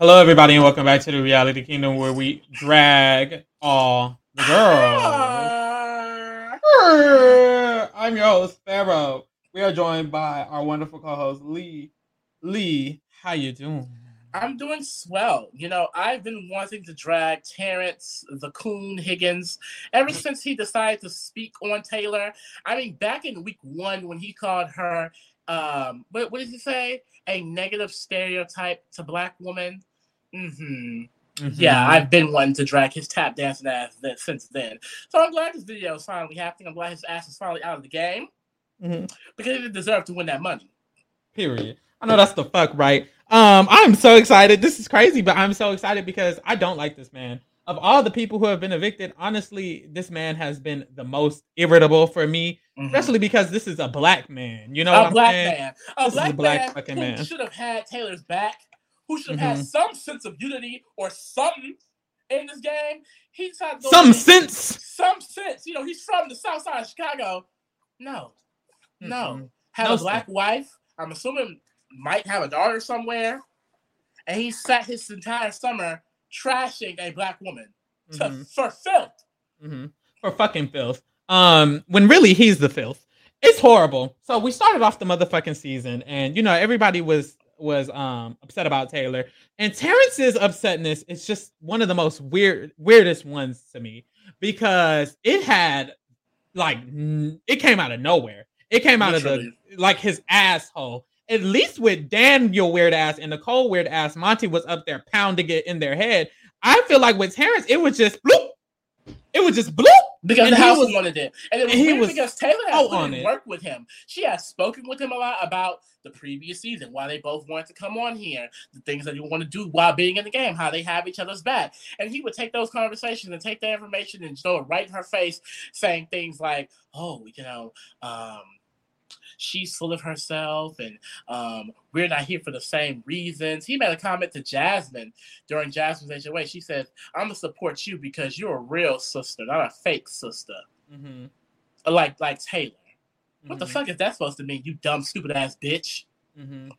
Hello, everybody, and welcome back to the Reality Kingdom, where we drag all the girls. I'm your host, Pharaoh. We are joined by our wonderful co-host, Lee. Lee, how you doing? I'm doing swell. You know, I've been wanting to drag Terrance, the Coon Higgins, ever since he decided to speak on Taylor. I mean, back in week one when he called her, um, what, what did he say? A negative stereotype to black woman. Mm-hmm. Mm-hmm. Yeah, I've been wanting to drag his tap dancing ass since then. So I'm glad this video is finally happening. I'm glad his ass is finally out of the game mm-hmm. because he didn't deserve to win that money. Period. I know that's the fuck, right? Um, I'm so excited. This is crazy, but I'm so excited because I don't like this man. Of all the people who have been evicted, honestly, this man has been the most irritable for me, mm-hmm. especially because this is a black man. You know, a black saying? man, a this black, a black man, man who should have had Taylor's back, who should have mm-hmm. had some sense of unity or something in this game. He's had some sense, some sense. You know, he's from the South Side of Chicago. No, mm-hmm. no, have no a black sense. wife. I'm assuming might have a daughter somewhere, and he sat his entire summer trashing a black woman mm-hmm. to, for filth. Mm-hmm. For fucking filth. Um, when really he's the filth. It's horrible. So we started off the motherfucking season, and you know everybody was was um upset about Taylor, and Terrance's upsetness is just one of the most weird weirdest ones to me because it had like it came out of nowhere. It came out Literally. of the like his asshole at least with Daniel weird ass and Nicole weird ass, Monte was up there pounding it in their head. I feel like with Terrance, it was just bloop. It was just bloop. Because and the house was, wanted it. And it was, and he was because Taylor has on work with him. She has spoken with him a lot about the previous season, why they both wanted to come on here, the things that you want to do while being in the game, how they have each other's back. And he would take those conversations and take that information and throw it right in her face, saying things like, oh, you know, um, she's full of herself and um, we're not here for the same reasons. He made a comment to Jasmine during Jasmine's HOH. She said, I'm going to support you because you're a real sister, not a fake sister. Mm-hmm. Like, like Taylor. Mm-hmm. What the mm-hmm. fuck is that supposed to mean, you dumb, stupid ass bitch? Mm-hmm.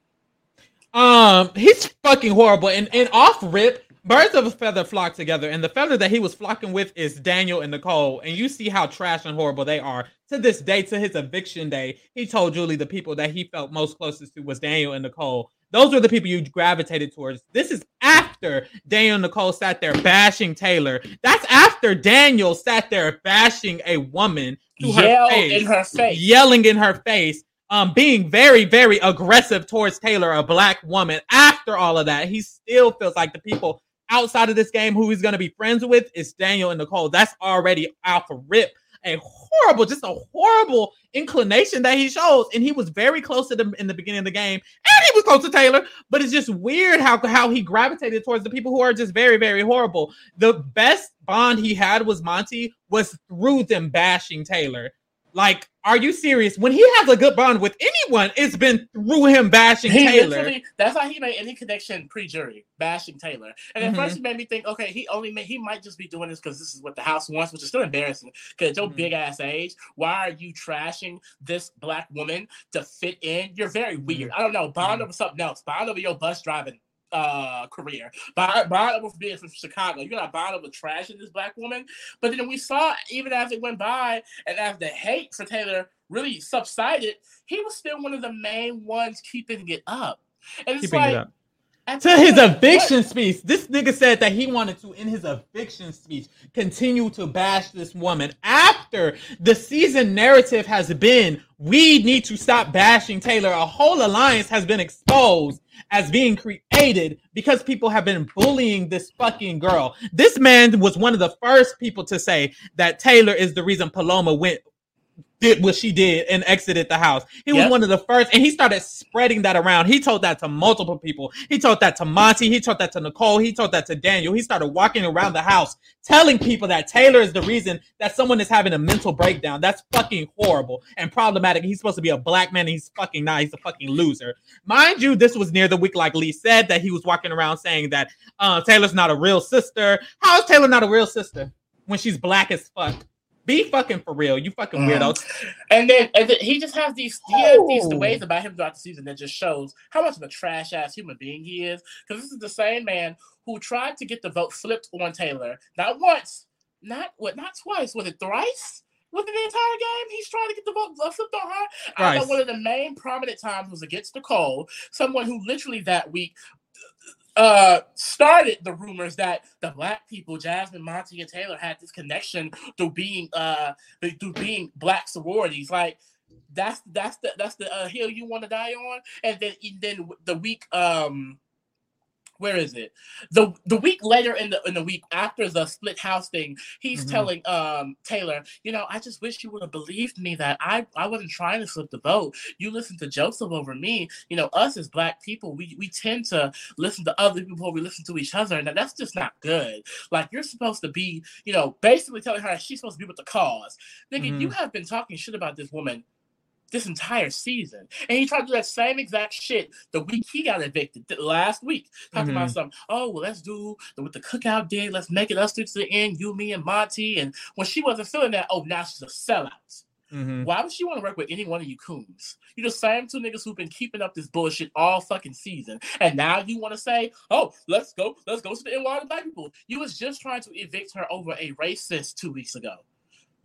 Um, he's fucking horrible. And, and off rip, birds of a feather flock together, and the feather that he was flocking with is Daniel and Nicole. And you see how trash and horrible they are. To this day, to his eviction day, he told Julie the people that he felt most closest to was Daniel and Nicole. Those were the people you gravitated towards. This is after Daniel and Nicole sat there bashing Taylor. That's after Daniel sat there bashing a woman to her face, in her face, yelling in her face um, being very, very aggressive towards Taylor, a black woman. After all of that, he still feels like the people outside of this game who he's going to be friends with is Daniel and Nicole. That's already off a rip. A horrible, just a horrible inclination that he shows. And he was very close to them in the beginning of the game. And he was close to Taylor. But it's just weird how, how he gravitated towards the people who are just very, very horrible. The best bond he had was Monte was through them bashing Taylor. Like, are you serious? When he has a good bond with anyone, it's been through him bashing he Taylor. That's how he made any connection pre-jury, bashing Taylor. And at mm-hmm. first, it made me think, okay, he only made, he might just be doing this because this is what the house wants, which is still embarrassing. Because your mm-hmm. big ass age, why are you trashing this black woman to fit in? You're very weird. Mm-hmm. I don't know. Bond mm-hmm. over something else. Bond over your bus driving uh, career. Bond, bond over being from Chicago. You're gonna bond over trashing this black woman. But then we saw even as it went by and as the hate for Taylor really subsided, he was still one of the main ones keeping it up. And it's keeping like, it up to his eviction what? speech. This nigga said that he wanted to, in his eviction speech, continue to bash this woman after the season narrative has been we need to stop bashing Taylor. A whole alliance has been exposed as being created because people have been bullying this fucking girl. This man was one of the first people to say that Taylor is the reason Paloma went did what she did and exited the house. He yep. was one of the first, and he started spreading that around. He told that to multiple people. He told that to Monte. He told that to Nicole. He told that to Daniel. He started walking around the house telling people that Taylor is the reason that someone is having a mental breakdown. That's fucking horrible and problematic. He's supposed to be a black man. he's fucking not. He's a fucking loser. Mind you, this was near the week, like Lee said, that he was walking around saying that uh, Taylor's not a real sister. How is Taylor not a real sister when she's black as fuck? Be fucking for real, you fucking mm. weirdos. And then, and then he just has these he has these ways about him throughout the season that just shows how much of a trash ass human being he is. Because this is the same man who tried to get the vote flipped on Taylor, not once, not what, not twice, was it thrice? Within the entire game, he's trying to get the vote flipped on her. I know one of the main prominent times was against Nicole, someone who literally that week uh started the rumors that the black people, Jasmine, Monte, and Taylor had this connection through being uh through being black sororities. Like that's that's the that's the uh, hill you want to die on. And then then the week um where is it? The the week later in the in the week after the split house thing, he's mm-hmm. telling um Taylor, you know, I just wish you would have believed me that I I wasn't trying to slip the vote. You listen to Joseph over me. You know, us as black people, we we tend to listen to other people before we listen to each other, and that's just not good. Like you're supposed to be, you know, basically telling her she's supposed to be with the cause. Nigga, mm-hmm. you have been talking shit about this woman this entire season. And he tried to do that same exact shit the week he got evicted last week. Talking mm-hmm. about something, oh, well, let's do the, what the cookout did. Let's make it us through to the end, you, me, and Monte. And when she wasn't feeling that, oh, now she's a sellout. Mm-hmm. Why would she want to work with any one of you coons? You're the same two niggas who've been keeping up this bullshit all fucking season, and now you want to say, "Oh, let's go, let's go to the NY to black people." You was just trying to evict her over a racist two weeks ago.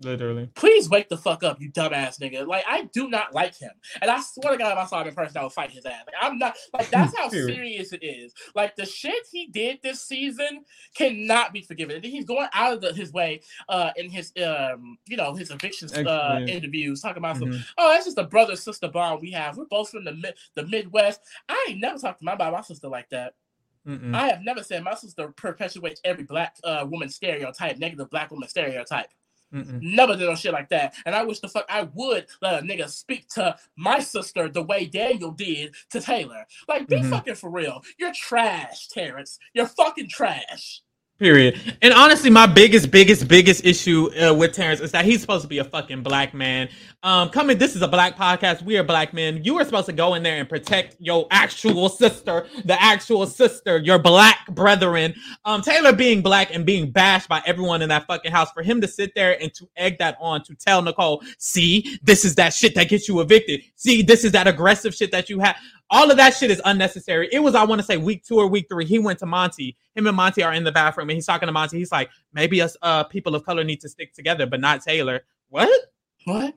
Literally. Please wake the fuck up, you dumbass nigga. Like I do not like him, and I swear to God, if I saw him in person, I would fight his ass. Like I'm not. Like that's how serious it is. Like the shit he did this season cannot be forgiven. And he's going out of the, his way uh in his um you know his evictions uh interviews talking about mm-hmm. some. Oh, that's just a brother sister bond we have. We're both from the mid the Midwest. I ain't never talked to my about my sister like that. Mm-mm. I have never said my sister perpetuates every black uh, woman stereotype, negative black woman stereotype. Mm-mm. Never did no shit like that. And I wish the fuck I would let a nigga speak to my sister the way Daniel did to Taylor. Like, be mm-hmm. fucking for real. You're trash, Terrance. You're fucking trash. Period. And honestly, my biggest, biggest, biggest issue uh, with Terrance is that he's supposed to be a fucking black man. Um, coming, this is a black podcast. We are black men. You are supposed to go in there and protect your actual sister, the actual sister, your black brethren. Um, Taylor being black and being bashed by everyone in that fucking house for him to sit there and to egg that on to tell Nicole, see, this is that shit that gets you evicted. See, this is that aggressive shit that you have. All of that shit is unnecessary. It was, I want to say, week two or week three. He went to Monte. Him and Monte are in the bathroom, and he's talking to Monte. He's like, maybe us uh, people of color need to stick together, but not Taylor. What? What?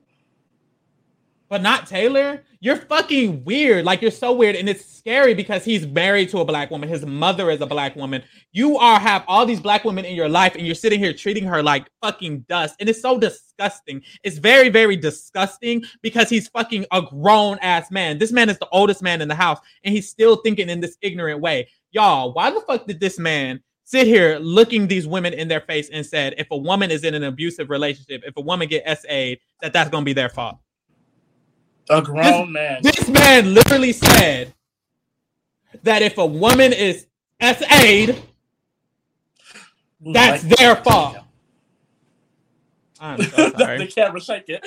But not Taylor. You're fucking weird. Like you're so weird, and it's scary because he's married to a black woman. His mother is a black woman. You are have all these black women in your life, and you're sitting here treating her like fucking dust, and it's so disgusting. It's very, very disgusting because he's fucking a grown ass man. This man is the oldest man in the house, and he's still thinking in this ignorant way. Y'all, why the fuck did this man? sit here looking these women in their face and said if a woman is in an abusive relationship if a woman get SA'd that that's to be their fault a grown this, man. This man literally said that if a woman is SA'd, that's like, their fault. I'm so sorry. the camera shaking.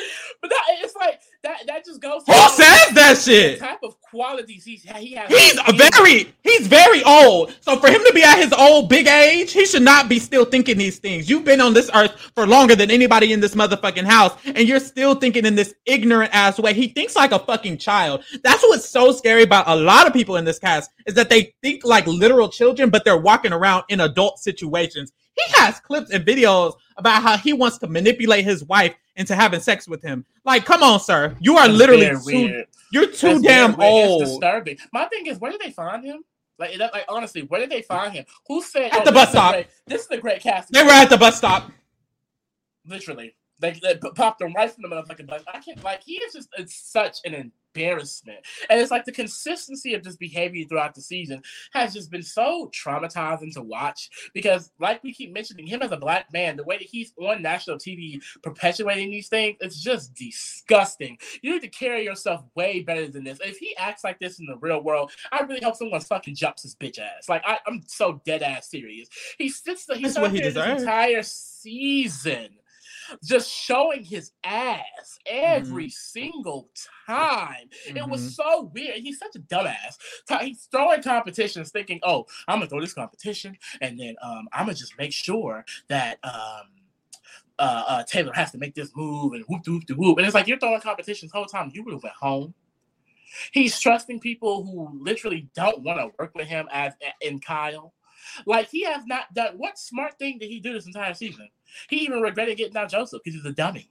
But that it's like that that just goes Who says that shit? type of qualities he's he has. He's very he's very old. So for him to be at his old big age, he should not be still thinking these things. You've been on this earth for longer than anybody in this motherfucking house, and you're still thinking in this ignorant ass way. He thinks like a fucking child. That's what's so scary about a lot of people in this cast is that they think like literal children, but they're walking around in adult situations. He has clips and videos about how he wants to manipulate his wife into having sex with him. Like, come on, sir. You are That's literally too, weird. you're too That's damn old. It's disturbing. My thing is, where did they find him? Like, like honestly, where did they find him? Who said at oh, the bus stop? Great, this is a great cast. They were at the bus stop. Literally, they, they popped him right from the motherfucking bus. I can't like he is just it's such an embarrassment. And it's like the consistency of this behavior throughout the season has just been so traumatizing to watch because, like we keep mentioning, him as a black man, the way that he's on national TV perpetuating these things, it's just disgusting. You need to carry yourself way better than this. If he acts like this in the real world, I really hope someone fucking jumps his bitch ass. Like I, am so dead ass serious. He sits the he's what he deserves. entire season just showing his ass every mm-hmm. single time. Mm-hmm. It was mm-hmm. so weird. He's such a dumbass. He's throwing competitions, thinking, "Oh, I'm gonna throw this competition, and then um, I'm gonna just make sure that." Um, uh, uh, Taylor has to make this move and whoop whoop whoop. And it's like you're throwing competitions the whole time. You would have went home. He's trusting people who literally don't want to work with him as in Kyle. Like he has not done what smart thing did he do this entire season? He even regretted getting out Joseph because he's a dummy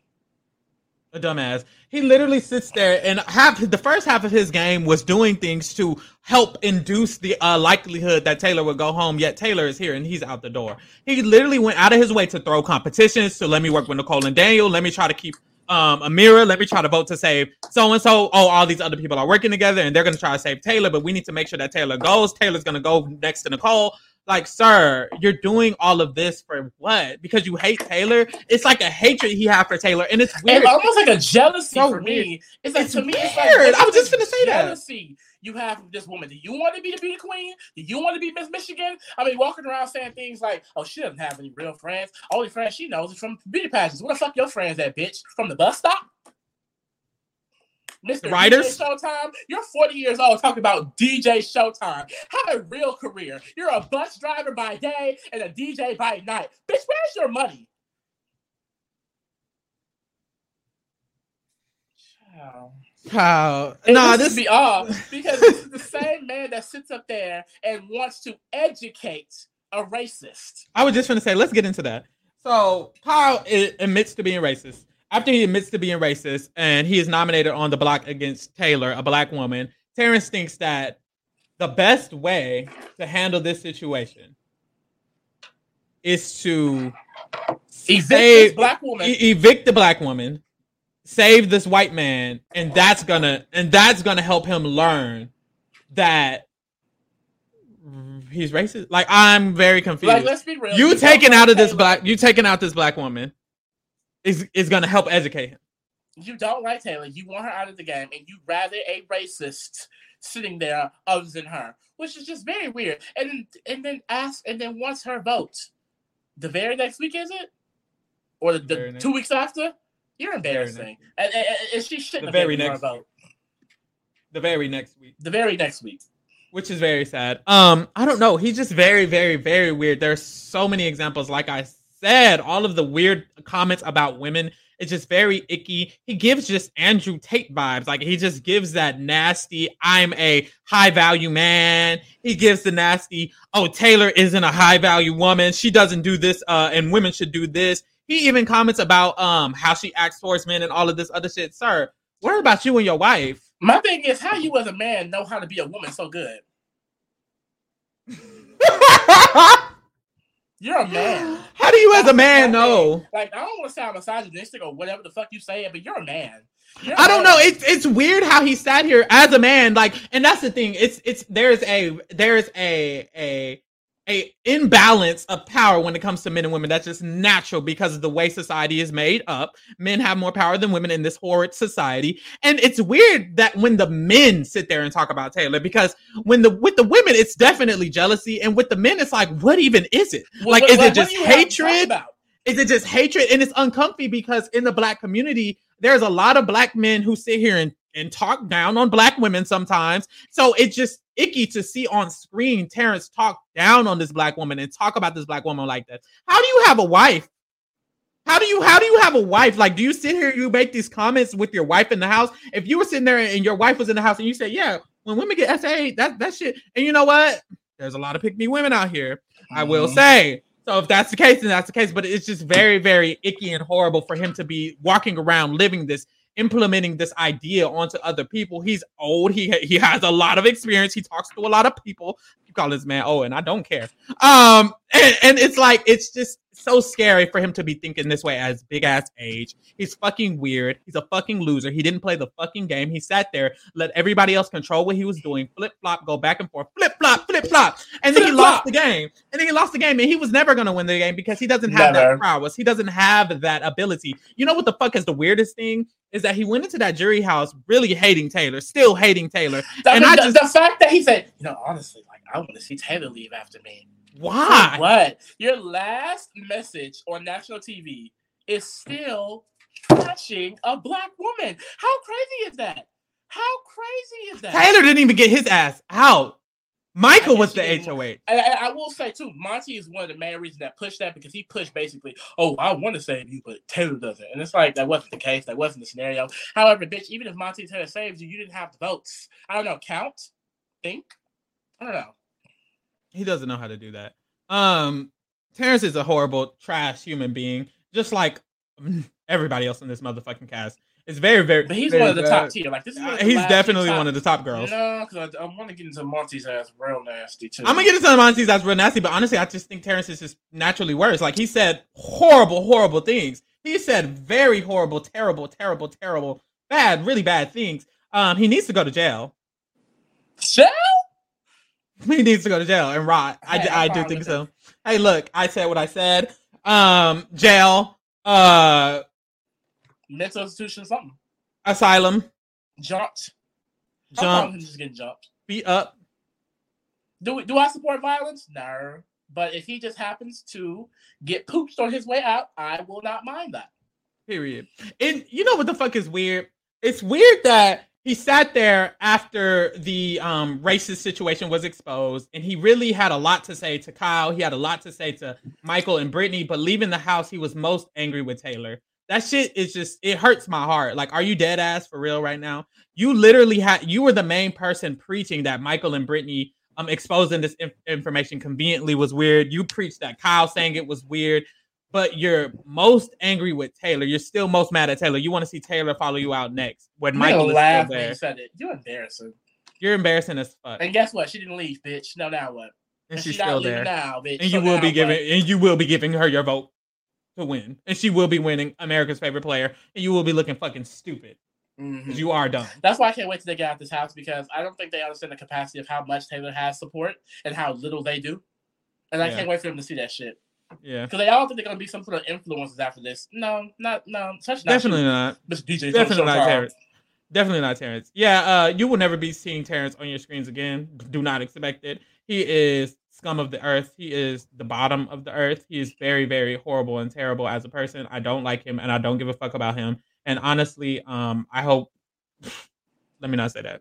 a dumbass. He literally sits there and half the first half of his game was doing things to help induce the uh, likelihood that Taylor would go home. Yet Taylor is here and he's out the door. He literally went out of his way to throw competitions to let me work with Nicole and Daniel. Let me try to keep um Ameerah. Let me try to vote to save so and so. Oh, all these other people are working together and they're gonna try to save Taylor, but we need to make sure that Taylor goes. Taylor's gonna go next to Nicole like, sir, you're doing all of this for what? Because you hate Taylor? It's like a hatred he have for Taylor, and it's weird. It's almost like a jealousy so for weird. me. It's like it's to me, weird. it's like I was just gonna say jealousy. That. You have this woman. Do you want to be the beauty queen? Do you want to be Miss Michigan? I mean, walking around saying things like, "Oh, she doesn't have any real friends. Only friends she knows is from beauty pageants." What the fuck your friends That bitch? From the bus stop? Mr. Writers? DJ Showtime, you're 40 years old talking about DJ Showtime. Have a real career. You're a bus driver by day and a DJ by night. Bitch, where's your money? How? No, this be off because this is the same man that sits up there and wants to educate a racist. I was just going to say, let's get into that. So Kyle admits to being racist after he admits to being racist and he is nominated on the block against Taylor, a black woman, Terrence thinks that the best way to handle this situation is to evict save, black woman, e- evict the black woman, save this white man, and that's gonna and that's gonna help him learn that he's racist. Like I'm very confused. Like, let's be real. You, you taking out of this black, you taking out this black woman is is going to help educate him. You don't like Taylor. You want her out of the game, and you rather a racist sitting there other than her, which is just very weird. And and then ask, and then wants her vote the very next week, is it, or the, the two weeks after? You're embarrassing, and, and, and, she shouldn't the have very next vote. The very next week. The very next week which is very sad. Um, I don't know. He's just very, very, very weird. There's so many examples. Like I said, all of the weird comments about women. It's just very icky. He gives just Andrew Tate vibes. Like he just gives that nasty, I'm a high value man. He gives the nasty, oh, Taylor isn't a high value woman. She doesn't do this, uh, and women should do this. He even comments about um how she acts towards men and all of this other shit. Sir, what about you and your wife? My thing is how you as a man know how to be a woman so good. You're a man. How do you, as a man, know? Like, I don't want to sound misogynistic or whatever the fuck you say, but you're a man. You're I don't know. It's it's weird how he sat here as a man, like, and that's the thing. It's it's there's a there's a a a imbalance of power when it comes to men and women. That's just natural because of the way society is made up. Men have more power than women in this horrid society. And it's weird that when the men sit there and talk about Taylor, because when the with the women, it's definitely jealousy. And with the men, it's like, what even is it? Well, like, is it just hatred? Is it just hatred? And it's uncomfy because in the black community, there's a lot of black men who sit here and and talk down on black women sometimes. So it's just icky to see on screen Terrance talk down on this black woman and talk about this black woman like that. How do you have a wife? How do you how do you have a wife? Like, do you sit here, you make these comments with your wife in the house? If you were sitting there and your wife was in the house and you say, Yeah, when women get SA, that that shit, and you know what? There's a lot of pick me women out here. Mm-hmm. I will mm-hmm. say. So if that's the case, then that's the case. But it's just very, very icky and horrible for him to be walking around living this implementing this idea onto other people. He's old. He he has a lot of experience. He talks to a lot of people. Call this man oh, and I don't care. Um, and, and it's like it's just so scary for him to be thinking this way as big ass age. He's fucking weird. He's a fucking loser. He didn't play the fucking game. He sat there, let everybody else control what he was doing, flip flop, go back and forth, flip flop, flip flop, and then flip he flop. lost the game. And then he lost the game, and he was never gonna win the game because he doesn't have never. that prowess. He doesn't have that ability. You know what the fuck is the weirdest thing? Is that he went into that jury house really hating Taylor, still hating Taylor. and mean, I just, the fact that he said, you know, honestly, like I want to see Taylor leave after me. Why? what? Your last message on national TV is still trashing a black woman. How crazy is that? How crazy is that? Taylor didn't even get his ass out. Michael was the HOH. I, I, will say too, Monte is one of the main reasons that pushed that because he pushed basically, oh, I want to save you, but Taylor doesn't. And it's like that wasn't the case. That wasn't the scenario. However, bitch, even if Monte Taylor saves you, you didn't have the votes. I don't know. Count, think. I don't know. He doesn't know how to do that. Um, Terrance is a horrible, trash human being, just like everybody else in this motherfucking cast. It's very, very. But he's very one of the top tier. Like this is. he's definitely one of the top girls. No, because I, I want to get into Monte's ass real nasty too. I'm gonna get into Monte's ass real nasty, but honestly, I just think Terrance is just naturally worse. Like he said horrible, horrible things. He said very horrible, terrible, terrible, terrible, bad, really bad things. Um, he needs to go to jail. Jail? He needs to go to jail and rot. Hey, I, I do think so. It. Hey, look, I said what I said. Um, jail. Uh mental institution, something. Asylum. Jumped. Jump. Just getting jumped. Beat up. Do do I support violence? No. But if he just happens to get pooped on his way out, I will not mind that. Period. And you know what the fuck is weird? It's weird that he sat there after the um, racist situation was exposed, and he really had a lot to say to Kyle. He had a lot to say to Michael and Brittany, but leaving the house, he was most angry with Taylor that shit is just it hurts my heart. Like, are you dead ass for real right now? You literally had you were the main person preaching that Michael and Brittany um exposing this inf- information conveniently was weird. You preached that Kyle saying it was weird, but you're most angry with Taylor. You're still most mad at Taylor. You want to see Taylor follow you out next when Michael is still there. You said it. You're embarrassing. You're embarrassing as fuck. And guess what? She didn't leave, bitch. No, now what? And, and she's, she's still there now, bitch. And you so will be giving what? and you will be giving her your vote to win, and she will be winning America's favorite player, and you will be looking fucking stupid. Mm-hmm. You are done. That's why I can't wait till they get out this house because I don't think they understand the capacity of how much Taylor has support and how little they do. And I yeah. can't wait for them to see that shit. Yeah. Because they all think they're gonna be some sort of influencers after this. No, not no. Such not definitely not. Mr. DJ. Definitely not Terrance. Definitely not Terrance. Yeah, uh, you will never be seeing Terrance on your screens again. Do not expect it. He is scum of the earth. He is the bottom of the earth. He is very, very horrible and terrible as a person. I don't like him and I don't give a fuck about him. And honestly, um, I hope let me not say that.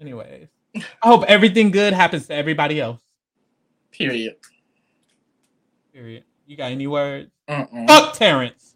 Anyways. I hope everything good happens to everybody else. Period. Period. You got any words? Mm-mm. Fuck Terrance.